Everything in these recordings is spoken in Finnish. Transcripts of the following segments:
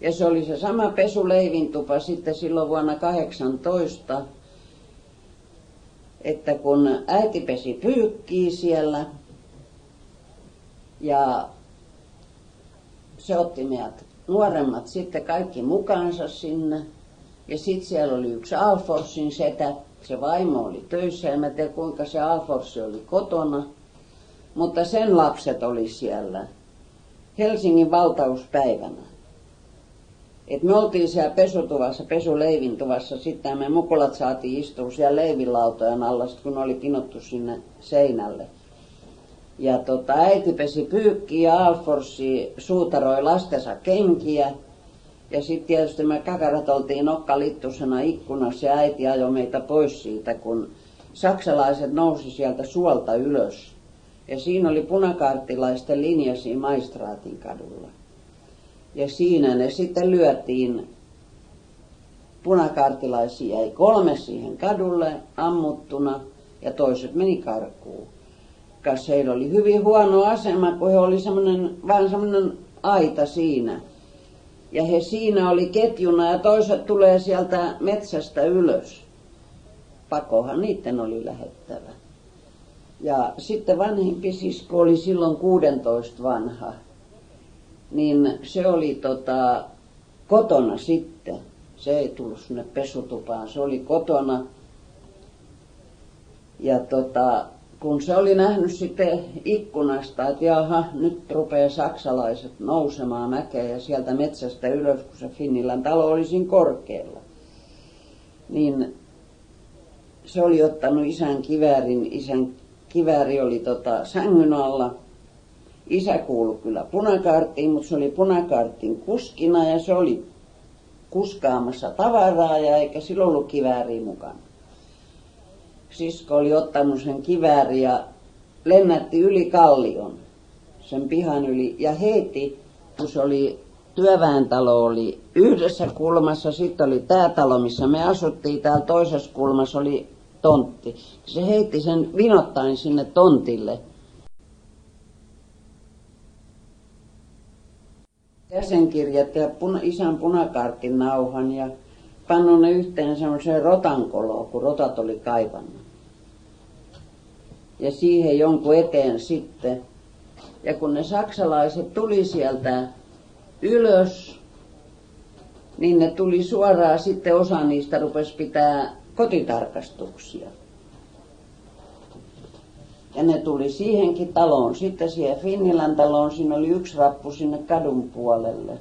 Ja se oli se sama pesuleivintupa sitten silloin vuonna 18, että kun äiti pesi pyykkiä siellä ja se otti meidät nuoremmat sitten kaikki mukaansa sinne. Ja sitten siellä oli yksi Alforsin setä, se vaimo oli töissä, en mä tiedä kuinka se Alforsi oli kotona. Mutta sen lapset oli siellä Helsingin valtauspäivänä. Et me oltiin siellä pesutuvassa, pesuleivintuvassa, sitten me mukulat saatiin istua siellä leivinlautojen alla, kun oli pinottu sinne seinälle. Ja tota, äiti pesi pyykkiä ja Alforsi suutaroi lastensa kenkiä. Ja sitten tietysti me kakarat oltiin nokkalittusena ikkunassa ja äiti ajoi meitä pois siitä, kun saksalaiset nousi sieltä suolta ylös. Ja siinä oli punakaartilaisten linjasi maistraatin kadulla. Ja siinä ne sitten lyötiin punakaartilaisia, ei kolme siihen kadulle ammuttuna ja toiset meni karkuun. Kas heillä oli hyvin huono asema, kun he oli semmoinen, vaan semmoinen aita siinä. Ja he siinä oli ketjuna ja toiset tulee sieltä metsästä ylös. Pakohan niiden oli lähettävä. Ja sitten vanhempi sisko oli silloin 16 vanha. Niin se oli tota, kotona sitten. Se ei tullut sinne pesutupaan, se oli kotona. Ja tota, kun se oli nähnyt sitten ikkunasta, että jaha, nyt rupeaa saksalaiset nousemaan mäkeä ja sieltä metsästä ylös, kun se Finnilän talo oli siinä korkealla. Niin se oli ottanut isän kiväärin, isän kivääri oli tota sängyn alla. Isä kuului kyllä punakaarttiin, mutta se oli punakaartin kuskina ja se oli kuskaamassa tavaraa ja eikä sillä ollut kivääriä mukana sisko oli ottanut sen kivääri ja lennätti yli kallion sen pihan yli ja heitti, kun se oli työväentalo oli yhdessä kulmassa, sitten oli tämä talo, missä me asuttiin, täällä toisessa kulmassa oli tontti. Se heitti sen vinottain sinne tontille. Jäsenkirjat ja puna, isän punakartin nauhan ja pannut ne yhteen semmoiseen rotankoloon, kun rotat oli kaivannut ja siihen jonkun eteen sitten. Ja kun ne saksalaiset tuli sieltä ylös, niin ne tuli suoraan sitten osa niistä rupesi pitää kotitarkastuksia. Ja ne tuli siihenkin taloon, sitten siihen Finnilän taloon, siinä oli yksi rappu sinne kadun puolelle.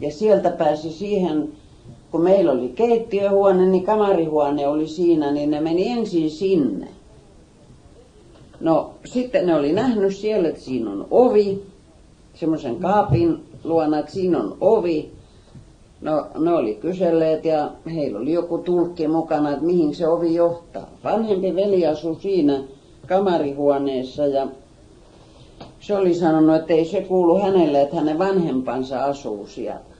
Ja sieltä pääsi siihen, kun meillä oli keittiöhuone, niin kamarihuone oli siinä, niin ne meni ensin sinne. No sitten ne oli nähnyt siellä, että siinä on ovi, semmoisen kaapin luona, että siinä on ovi. No ne oli kyselleet ja heillä oli joku tulkki mukana, että mihin se ovi johtaa. Vanhempi veli asui siinä kamarihuoneessa ja se oli sanonut, että ei se kuulu hänelle, että hänen vanhempansa asuu siellä.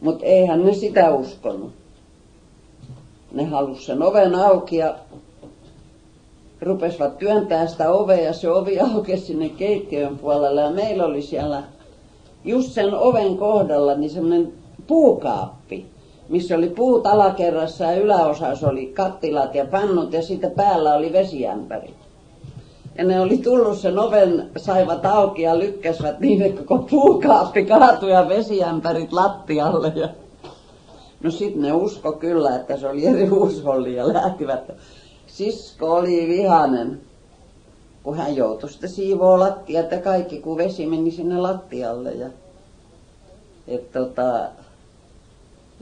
Mutta eihän ne sitä uskonut. Ne halusi sen oven auki ja rupesivat työntää sitä ovea ja se ovi aukesi sinne keittiön puolelle ja meillä oli siellä just sen oven kohdalla niin semmoinen puukaappi, missä oli puut alakerrassa ja yläosassa oli kattilat ja pannut ja sitten päällä oli vesiämpäri. Ja ne oli tullut sen oven, saivat auki ja lykkäsivät niin, että koko puukaappi kaatui ja vesiämpärit lattialle. Ja... No sitten ne usko kyllä, että se oli eri huusholli ja lähtivät sisko oli vihanen, kun hän joutui sitten siivoo lattiat ja kaikki, kun vesi meni sinne lattialle. Ja, et tota,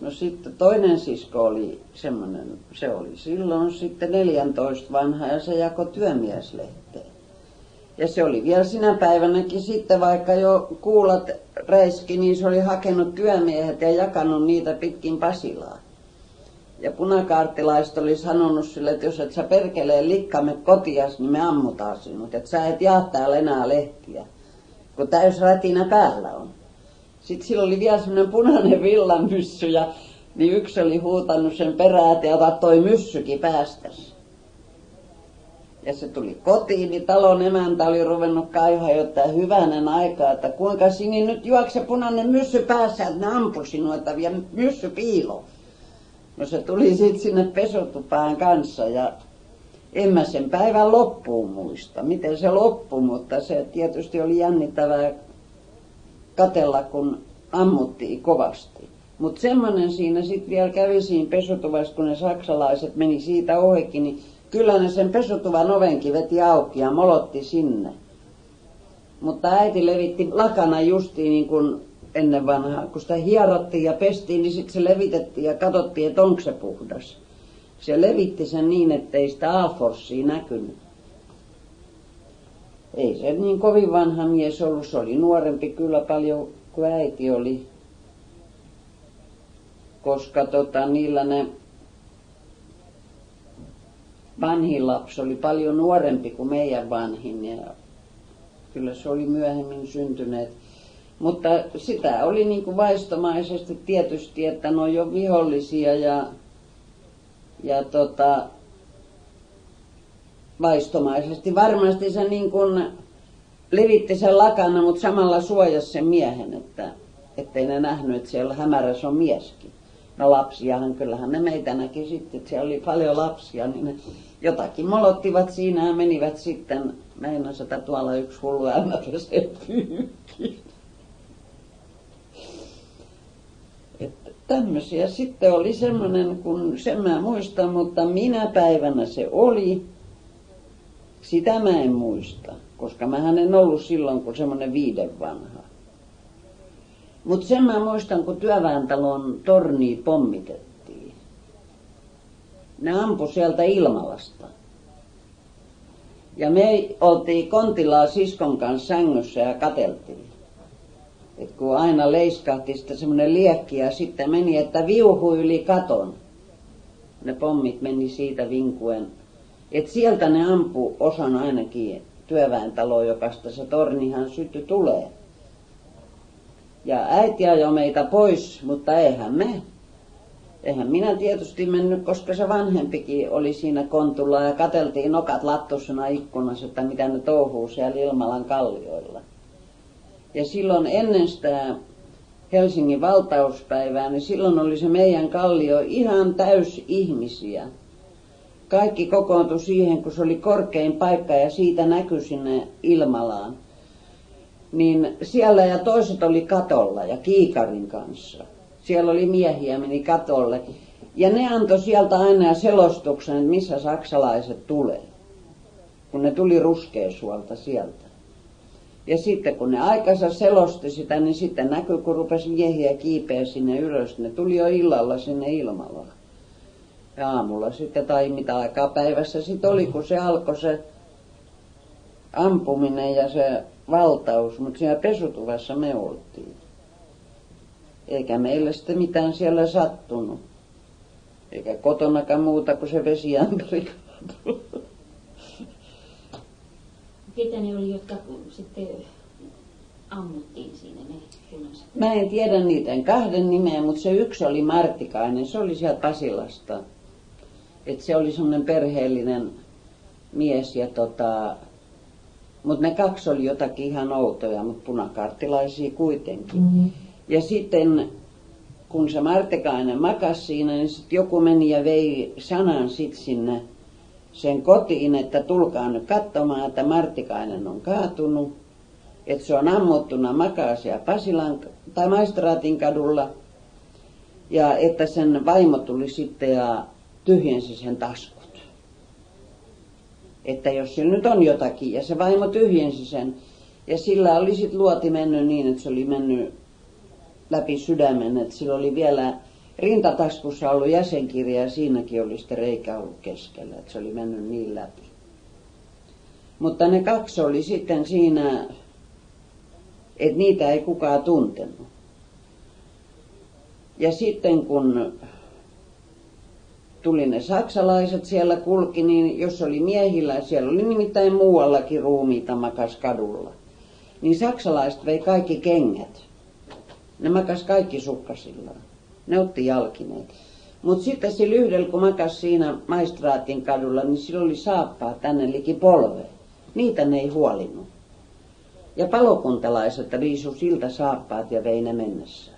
no sitten toinen sisko oli semmoinen, se oli silloin sitten 14 vanha ja se jako työmieslehteen. Ja se oli vielä sinä päivänäkin sitten, vaikka jo kuulat räiski, niin se oli hakenut työmiehet ja jakanut niitä pitkin Pasilaa. Ja punakaartilaiset oli sanonut sille, että jos et sä perkelee likkamme kotias, niin me ammutaan sinut. Että sä et jaa täällä enää lehtiä, kun täys rätinä päällä on. Sitten sillä oli vielä semmoinen punainen villamyssy ja niin yksi oli huutanut sen perään, että ota toi myssykin päästäsi. Ja se tuli kotiin, niin talon emäntä oli ruvennut kaihaa jotain hyvänen aikaa, että kuinka sinä nyt juokse punainen myssy päässä, että ne ampui sinua, että vie myssy piilo. No se tuli sitten sinne pesutupaan kanssa ja en mä sen päivän loppuun muista, miten se loppui, mutta se tietysti oli jännittävää katella, kun ammuttiin kovasti. Mutta semmoinen siinä sitten vielä kävi siinä pesutuvassa, kun ne saksalaiset meni siitä ohikin, niin kyllä ne sen pesutuvan ovenkin veti auki ja molotti sinne. Mutta äiti levitti lakana justiin niin kuin ennen vanhaa, kun sitä hierottiin ja pestiin, niin sitten se levitettiin ja katsottiin, että onko se puhdas. Se levitti sen niin, ettei sitä aaforsia näkynyt. Ei se niin kovin vanha mies ollut, se oli nuorempi kyllä paljon kuin äiti oli. Koska tota, niillä ne vanhin lapsi oli paljon nuorempi kuin meidän vanhin ja kyllä se oli myöhemmin syntyneet. Mutta sitä oli niin kuin vaistomaisesti tietysti, että ne on jo vihollisia ja, ja tota, vaistomaisesti. Varmasti se niin kuin levitti sen lakana, mutta samalla suojasi sen miehen, että ettei ne nähnyt, että siellä hämärässä on mieskin. No lapsiahan, kyllähän ne meitä näki sitten, että siellä oli paljon lapsia, niin ne jotakin molottivat siinä ja menivät sitten, meinas, että tuolla yksi hullu ämmä pyykki. tämmöisiä. Sitten oli semmoinen, kun sen mä muistan, mutta minä päivänä se oli, sitä mä en muista, koska mä en ollut silloin kuin semmoinen viiden vanha. Mutta sen mä muistan, kun työväentalon torni pommitettiin. Ne ampu sieltä Ilmalasta. Ja me oltiin Kontilaa siskon kanssa sängyssä ja kateltiin. Et kun aina leiskahti sitten semmoinen liekki ja sitten meni, että viuhu yli katon. Ne pommit meni siitä vinkuen. Et sieltä ne ampu osan ainakin työväentalo, jokasta se tornihan sytty tulee. Ja äiti ajoi meitä pois, mutta eihän me. Eihän minä tietysti mennyt, koska se vanhempikin oli siinä kontulla ja kateltiin nokat lattusena ikkunassa, että mitä ne touhuu siellä Ilmalan kallioilla. Ja silloin ennen sitä Helsingin valtauspäivää, niin silloin oli se meidän kallio ihan täys ihmisiä. Kaikki kokoontui siihen, kun se oli korkein paikka ja siitä näkyi sinne Ilmalaan. Niin siellä ja toiset oli katolla ja kiikarin kanssa. Siellä oli miehiä, meni katolle. Ja ne antoi sieltä aina selostuksen, että missä saksalaiset tulee. Kun ne tuli ruskeasuolta sieltä. Ja sitten kun ne aikansa selosti sitä, niin sitten näkyi, kun rupesi miehiä kiipeä sinne ylös. Ne tuli jo illalla sinne ilmalla. Ja aamulla sitten, tai mitä aikaa päivässä sitten oli, kun se alkoi se ampuminen ja se valtaus, mutta siellä pesutuvassa me oltiin. Eikä meille sitten mitään siellä sattunut. Eikä kotonakaan muuta kuin se vesiämpäri Ketä ne oli, jotka sitten ammuttiin siinä ne punaiset? Mä en tiedä niiden kahden nimeä, mutta se yksi oli Martikainen, se oli sieltä Pasilasta. Et se oli semmoinen perheellinen mies ja tota, mutta ne kaksi oli jotakin ihan outoja, mutta punakarttilaisia kuitenkin. Mm-hmm. Ja sitten kun se Martikainen makasi siinä, niin sitten joku meni ja vei sanan sitten sinne sen kotiin, että tulkaa nyt katsomaan, että Martikainen on kaatunut, että se on ammuttuna makaa siellä Pasilan tai Maistraatin kadulla ja että sen vaimo tuli sitten ja tyhjensi sen taskut. Että jos sillä nyt on jotakin ja se vaimo tyhjensi sen ja sillä oli sitten luoti mennyt niin, että se oli mennyt läpi sydämen, että sillä oli vielä rintataskussa ollut jäsenkirja ja siinäkin oli sitten reikä ollut keskellä, että se oli mennyt niin läpi. Mutta ne kaksi oli sitten siinä, että niitä ei kukaan tuntenut. Ja sitten kun tuli ne saksalaiset siellä kulki, niin jos oli miehillä, siellä oli nimittäin muuallakin ruumiita makas kadulla, niin saksalaiset vei kaikki kengät. Ne makas kaikki sukkasillaan. Ne otti jalkineet. Mutta sitten sillä yhdellä, kun makas siinä maistraatin kadulla, niin sillä oli saappaa tänne liki polve. Niitä ne ei huolinut. Ja palokuntalaiset riisu siltä saappaat ja vei ne mennessään.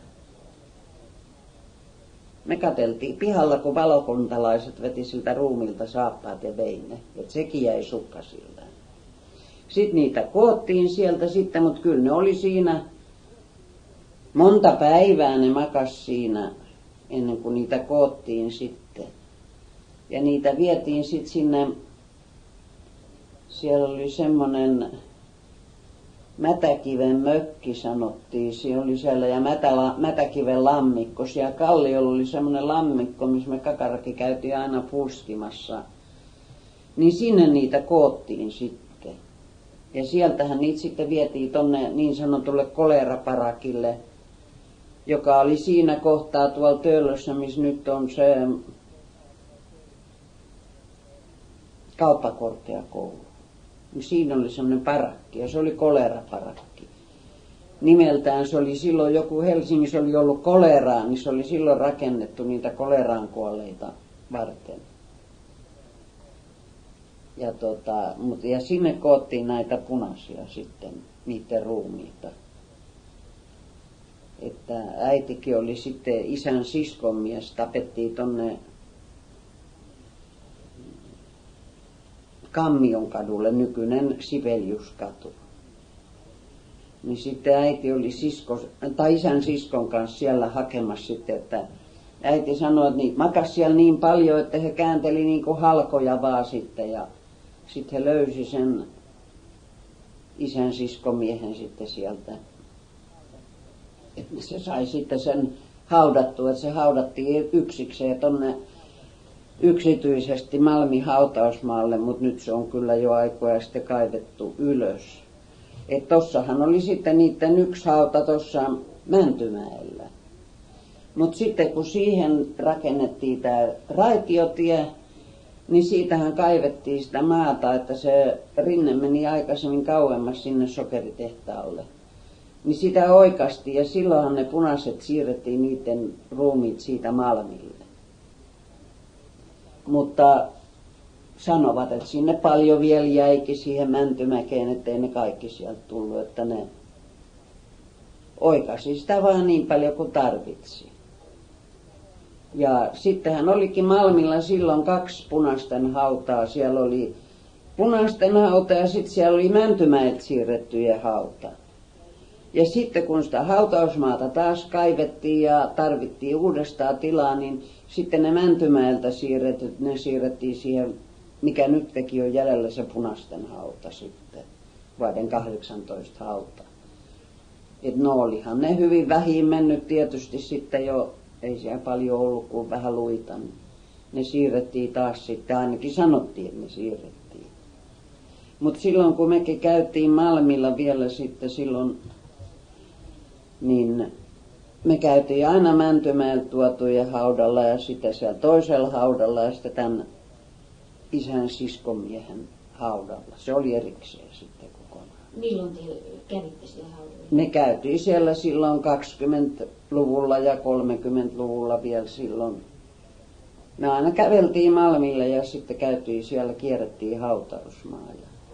Me kateltiin pihalla, kun palokuntalaiset veti siltä ruumilta saappaat ja vei ne. Että sekin jäi sukkasilta. Sitten niitä koottiin sieltä sitten, mutta kyllä ne oli siinä monta päivää ne makas siinä ennen kuin niitä koottiin sitten. Ja niitä vietiin sitten sinne, siellä oli semmoinen Mätäkiven mökki sanottiin, se oli siellä ja Mätä, Mätäkiven lammikko. Siellä Kalliolla oli semmoinen lammikko, missä me kakarakin käytiin aina puskimassa. Niin sinne niitä koottiin sitten. Ja sieltähän niitä sitten vietiin tonne niin sanotulle koleraparakille, joka oli siinä kohtaa tuolla Töölössä, missä nyt on se kauppakorkeakoulu. Niin siinä oli semmoinen parakki ja se oli koleraparakki. Nimeltään se oli silloin joku Helsingissä oli ollut koleraa, niin se oli silloin rakennettu niitä koleraan kuolleita varten. Ja, tota, mutta, ja sinne koottiin näitä punaisia sitten, niiden ruumiita. Että äitikin oli sitten isän siskon mies, tapettiin tonne Kammion kadulle, nykyinen Sibeliuskatu. Niin sitten äiti oli sisko, tai isän siskon kanssa siellä hakemassa sitten, että äiti sanoi, että niitä makas siellä niin paljon, että he käänteli niin kuin halkoja vaan sitten ja sitten he löysi sen isän siskomiehen sitten sieltä. Se sai sitten sen haudattua, että se haudattiin yksikseen tonne yksityisesti Malmin hautausmaalle, mutta nyt se on kyllä jo aikoja sitten kaivettu ylös. Että tossahan oli sitten niiden yksi hauta tuossa Mäntymäellä. Mutta sitten kun siihen rakennettiin tämä raitiotie, niin siitähän kaivettiin sitä maata, että se rinne meni aikaisemmin kauemmas sinne sokeritehtaalle. Niin sitä oikasti ja silloinhan ne punaiset siirrettiin niiden ruumiit siitä Malmille mutta sanovat, että sinne paljon vielä jäikin siihen Mäntymäkeen, ettei ne kaikki sieltä tullut, että ne oikasi sitä vaan niin paljon kuin tarvitsi. Ja sittenhän olikin Malmilla silloin kaksi punaisten hautaa. Siellä oli punaisten hauta ja sitten siellä oli Mäntymäet siirrettyjen hauta. Ja sitten kun sitä hautausmaata taas kaivettiin ja tarvittiin uudestaan tilaa, niin sitten ne Mäntymäeltä siirretyt, ne siirrettiin siihen, mikä nyt teki on jäljellä se punaisten hauta sitten, vuoden 18 hauta. Et no olihan ne hyvin vähin mennyt tietysti sitten jo, ei siellä paljon ollut kuin vähän luita, niin ne siirrettiin taas sitten, ainakin sanottiin, että ne siirrettiin. Mutta silloin kun mekin käytiin Malmilla vielä sitten silloin, niin me käytiin aina Mäntymäeltä tuotujen haudalla ja sitten siellä toisella haudalla ja sitten tämän isän siskomiehen haudalla. Se oli erikseen sitten kokonaan. Milloin te kävitte siellä haudalla? Me käytiin siellä silloin 20-luvulla ja 30-luvulla vielä silloin. Me aina käveltiin Malmille ja sitten käytiin siellä, kierrettiin hautausmaa.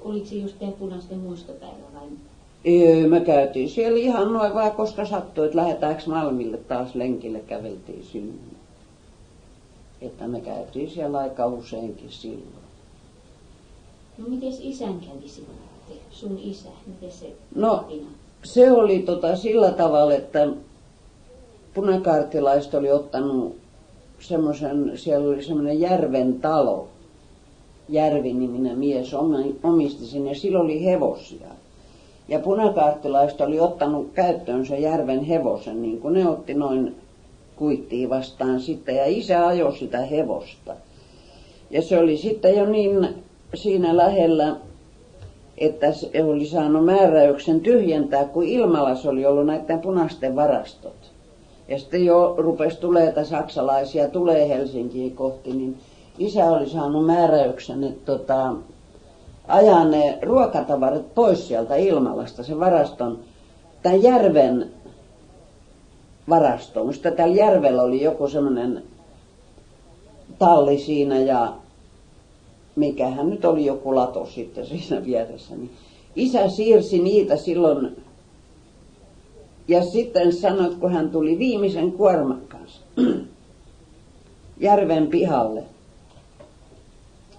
Oliko se just tämä punaisten muistopäivä vai Öö, me käytiin siellä ihan noin vaan, koska sattui, että lähdetäänkö Malmille taas lenkille, käveltiin sinne. Että me käytiin siellä aika useinkin silloin. No miten isän kävi sitten, sun isä, miten se No, apina? se oli tota sillä tavalla, että punakaartilaiset oli ottanut semmoisen, siellä oli semmoinen järven talo, Järvi-niminen mies omisti sen ja sillä oli hevosia. Ja punakaartilaiset oli ottanut käyttöönsä järven hevosen, niin kuin ne otti noin kuittiin vastaan sitten. Ja isä ajoi sitä hevosta. Ja se oli sitten jo niin siinä lähellä, että se oli saanut määräyksen tyhjentää, kun Ilmalas oli ollut näiden punaisten varastot. Ja sitten jo rupesi tuleeta saksalaisia, tulee Helsinkiin kohti, niin isä oli saanut määräyksen, että tota, ajaa ne ruokatavarat pois sieltä Ilmalasta, se varaston, tämän järven varasto. Musta tällä järvellä oli joku semmoinen talli siinä ja mikähän nyt oli joku lato sitten siinä vieressä. Niin isä siirsi niitä silloin ja sitten sanoi, kun hän tuli viimeisen kuorman kanssa järven pihalle,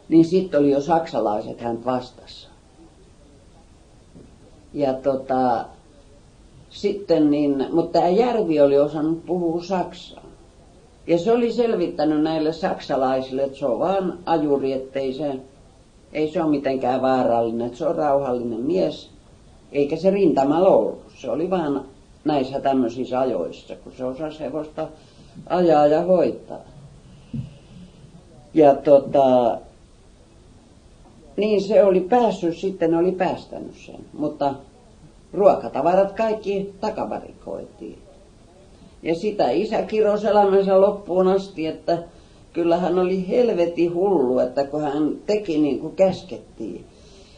niin sitten oli jo saksalaiset hän vastassa. Ja tota, sitten niin, mutta tämä Järvi oli osannut puhua saksaa. Ja se oli selvittänyt näille saksalaisille, että se on vaan ajuri, ettei se, ei se ole mitenkään vaarallinen, että se on rauhallinen mies, eikä se rintamalla ollut. Se oli vaan näissä tämmöisissä ajoissa, kun se osasi hevosta ajaa ja hoitaa. Ja tota, niin se oli päässyt sitten, oli päästänyt sen, mutta ruokatavarat kaikki takavarikoitiin. Ja sitä isä kirosi elämänsä loppuun asti, että kyllä hän oli helveti hullu, että kun hän teki niin kuin käskettiin.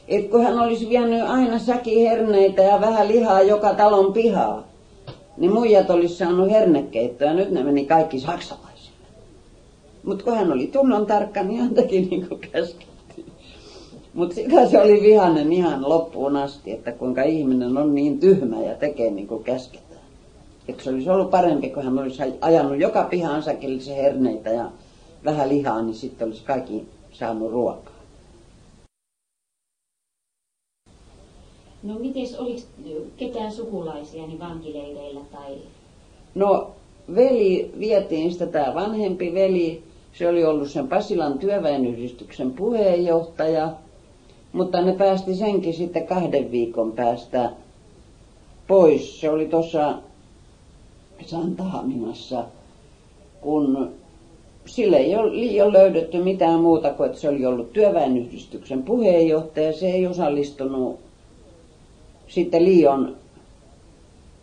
Että kun hän olisi vienyt aina säkiherneitä ja vähän lihaa joka talon pihaa, niin muijat olisi saanut hernekeittoa ja nyt ne meni kaikki saksalaisille. Mutta kun hän oli tunnon tarkka, niin hän teki niin kuin käskettiin. Mutta sitä se oli vihanen ihan loppuun asti, että kuinka ihminen on niin tyhmä ja tekee niin kuin käsketään. Että se olisi ollut parempi, kun hän olisi ajanut joka pihaan säkillisen herneitä ja vähän lihaa, niin sitten olisi kaikki saanut ruokaa. No miten oliko ketään sukulaisia niin vankileireillä tai? No veli vietiin sitä, tämä vanhempi veli, se oli ollut sen Pasilan työväenyhdistyksen puheenjohtaja, mutta ne päästi senkin sitten kahden viikon päästä pois. Se oli tuossa Santahaminassa, kun sille ei ole löydetty mitään muuta kuin, että se oli ollut työväenyhdistyksen puheenjohtaja. Se ei osallistunut sitten liion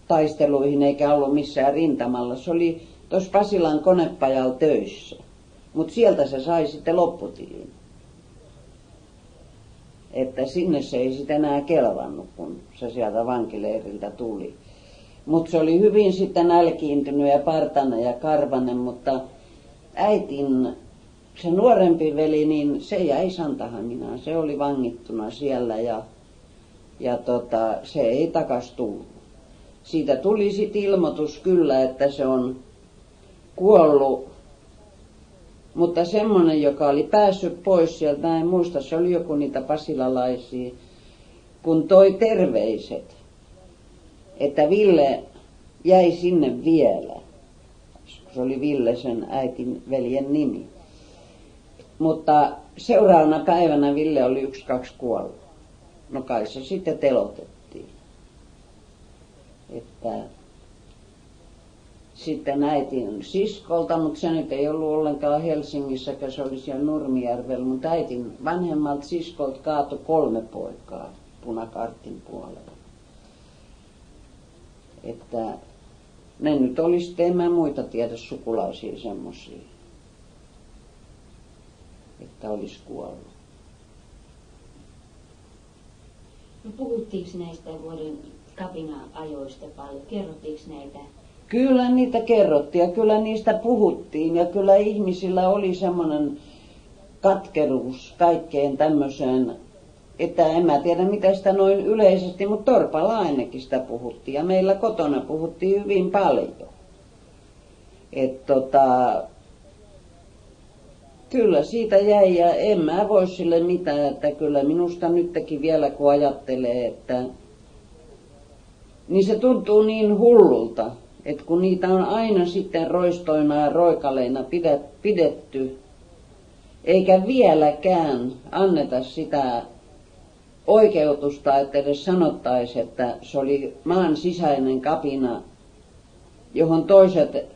taisteluihin eikä ollut missään rintamalla. Se oli tuossa Pasilan konepajalla töissä. Mutta sieltä se sai sitten lopputilin. Että sinne se ei sitten enää kelvannut, kun se sieltä vankileiriltä tuli. Mutta se oli hyvin sitten nälkiintynyt ja partainen ja karvanen, mutta äitin, se nuorempi veli, niin se jäi Santahaminaan. Se oli vangittuna siellä ja, ja tota, se ei takas tullut. Siitä tuli sitten ilmoitus kyllä, että se on kuollut. Mutta semmoinen, joka oli päässyt pois sieltä, en muista, se oli joku niitä pasilalaisia, kun toi terveiset että Ville jäi sinne vielä. Se oli Ville sen äitin veljen nimi. Mutta seuraavana päivänä Ville oli yksi kaksi kuollut. No kai se sitten telotettiin. Että sitten äitin siskolta, mutta se nyt ei ollut ollenkaan Helsingissä, se oli siellä Nurmijärvellä, mutta äitin vanhemmalta siskolta kaatui kolme poikaa punakartin puolella. Että ne nyt olisi, en mä muita tiedä sukulaisia semmoisia, että olisi kuollut. No puhuttiinko näistä vuoden kapina-ajoista paljon? Kerrottiinko näitä? Kyllä niitä kerrottiin ja kyllä niistä puhuttiin ja kyllä ihmisillä oli semmoinen katkeruus kaikkeen tämmöiseen että en mä tiedä mitä sitä noin yleisesti, mutta Torpalla ainakin sitä puhuttiin ja meillä kotona puhuttiin hyvin paljon. Että tota, kyllä siitä jäi ja en mä voi sille mitään, että kyllä minusta nytkin vielä kun ajattelee, että niin se tuntuu niin hullulta, että kun niitä on aina sitten roistoina ja roikaleina pidetty, eikä vieläkään anneta sitä oikeutusta, että edes sanottaisi, että se oli maan sisäinen kapina, johon toiset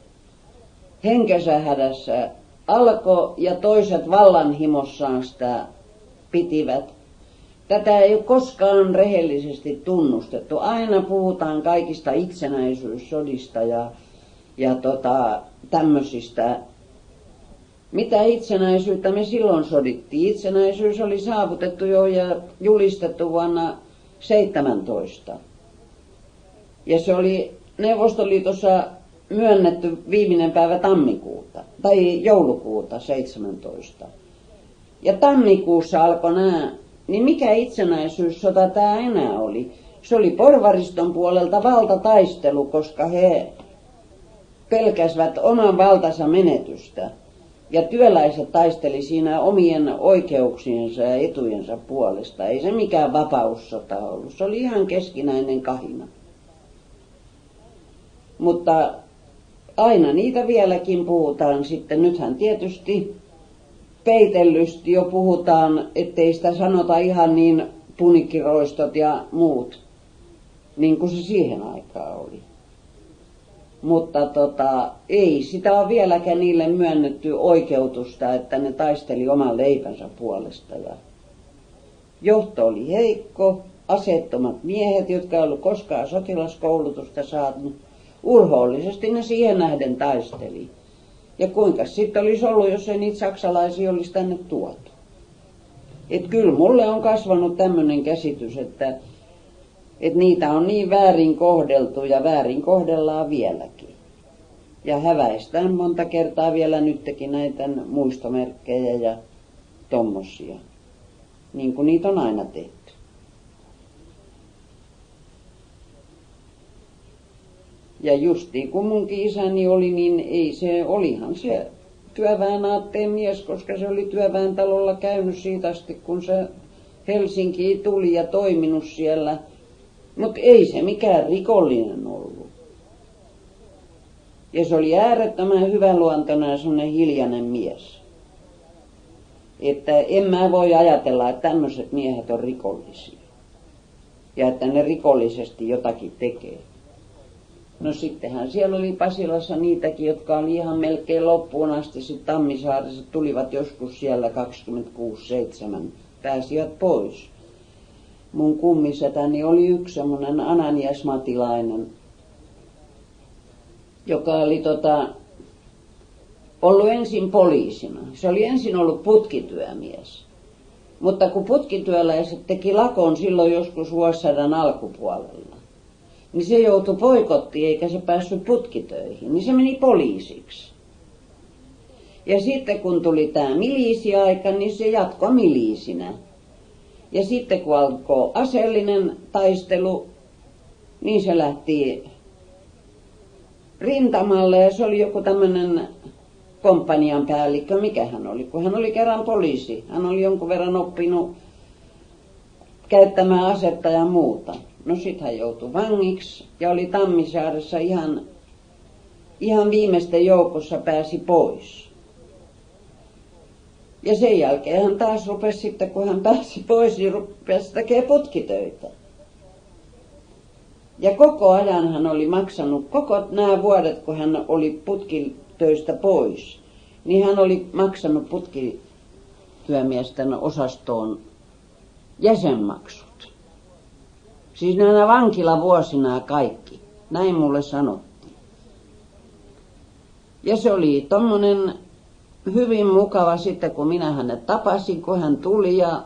henkensä hädässä alkoi ja toiset vallanhimossaan sitä pitivät. Tätä ei ole koskaan rehellisesti tunnustettu. Aina puhutaan kaikista itsenäisyyssodista ja, ja tota, tämmöisistä mitä itsenäisyyttä me silloin sodittiin? Itsenäisyys oli saavutettu jo ja julistettu vuonna 17. Ja se oli Neuvostoliitossa myönnetty viimeinen päivä tammikuuta, tai joulukuuta 17. Ja tammikuussa alkoi nämä, niin mikä itsenäisyyssota tämä enää oli? Se oli porvariston puolelta valtataistelu, koska he pelkäsivät oman valtansa menetystä. Ja työläiset taisteli siinä omien oikeuksiensa ja etujensa puolesta. Ei se mikään vapaussota ollut. Se oli ihan keskinäinen kahina. Mutta aina niitä vieläkin puhutaan sitten. Nythän tietysti peitellysti jo puhutaan, ettei sitä sanota ihan niin punikkiroistot ja muut, niin kuin se siihen aikaan oli. Mutta tota, ei sitä ole vieläkään niille myönnetty oikeutusta, että ne taisteli oman leipänsä puolesta. Ja johto oli heikko, asettomat miehet, jotka ei ollut koskaan sotilaskoulutusta saanut. Urhoollisesti ne siihen nähden taisteli. Ja kuinka sitten olisi ollut, jos ei niitä saksalaisia olisi tänne tuotu. Et kyllä mulle on kasvanut tämmöinen käsitys, että, että niitä on niin väärin kohdeltu ja väärin kohdellaan vieläkin. Ja häväistään monta kertaa vielä nytkin näitä muistomerkkejä ja tommosia. Niin kuin niitä on aina tehty. Ja justiin kun munkin isäni oli, niin ei se, olihan se työväen aatteen mies, koska se oli työväen talolla käynyt siitä asti, kun se Helsinkiin tuli ja toiminut siellä. Mutta ei se mikään rikollinen ollut. Ja se oli äärettömän luontoinen ja semmoinen hiljainen mies. Että en mä voi ajatella, että tämmöiset miehet on rikollisia. Ja että ne rikollisesti jotakin tekee. No sittenhän siellä oli Pasilassa niitäkin, jotka oli ihan melkein loppuun asti. Sitten Tammisaaressa tulivat joskus siellä 26-7, pääsivät pois. Mun kummisetäni oli yksi semmoinen Ananias Matilainen, joka oli tota, ollut ensin poliisina. Se oli ensin ollut putkityömies. Mutta kun putkityöläiset teki lakon silloin joskus vuosisadan alkupuolella, niin se joutui poikottiin eikä se päässyt putkitöihin, niin se meni poliisiksi. Ja sitten kun tuli tämä miliisiaika, niin se jatkoi miliisinä. Ja sitten kun alkoi aseellinen taistelu, niin se lähti rintamalle ja se oli joku tämmöinen komppanian päällikkö, mikä hän oli, kun hän oli kerran poliisi. Hän oli jonkun verran oppinut käyttämään asetta ja muuta. No sit hän joutui vangiksi ja oli Tammisaaressa ihan, ihan viimeisten joukossa pääsi pois. Ja sen jälkeen hän taas rupesi sitten, kun hän pääsi pois, niin rupesi tekemään putkitöitä. Ja koko ajan hän oli maksanut, koko nämä vuodet, kun hän oli putkitöistä pois, niin hän oli maksanut putkityömiesten osastoon jäsenmaksu. Siis näinä vankilavuosina kaikki. Näin mulle sanottiin. Ja se oli tommonen hyvin mukava sitten, kun minä hänet tapasin, kun hän tuli ja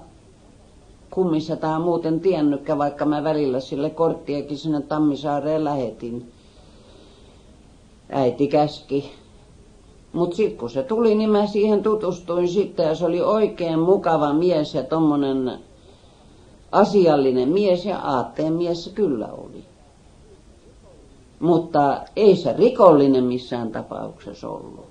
kummissa tämä muuten tiennytkään, vaikka mä välillä sille korttiakin sinne Tammisaareen lähetin. Äiti käski. Mutta sitten kun se tuli, niin mä siihen tutustuin sitten ja se oli oikein mukava mies ja tommonen asiallinen mies ja aatteen mies se kyllä oli. Mutta ei se rikollinen missään tapauksessa ollut.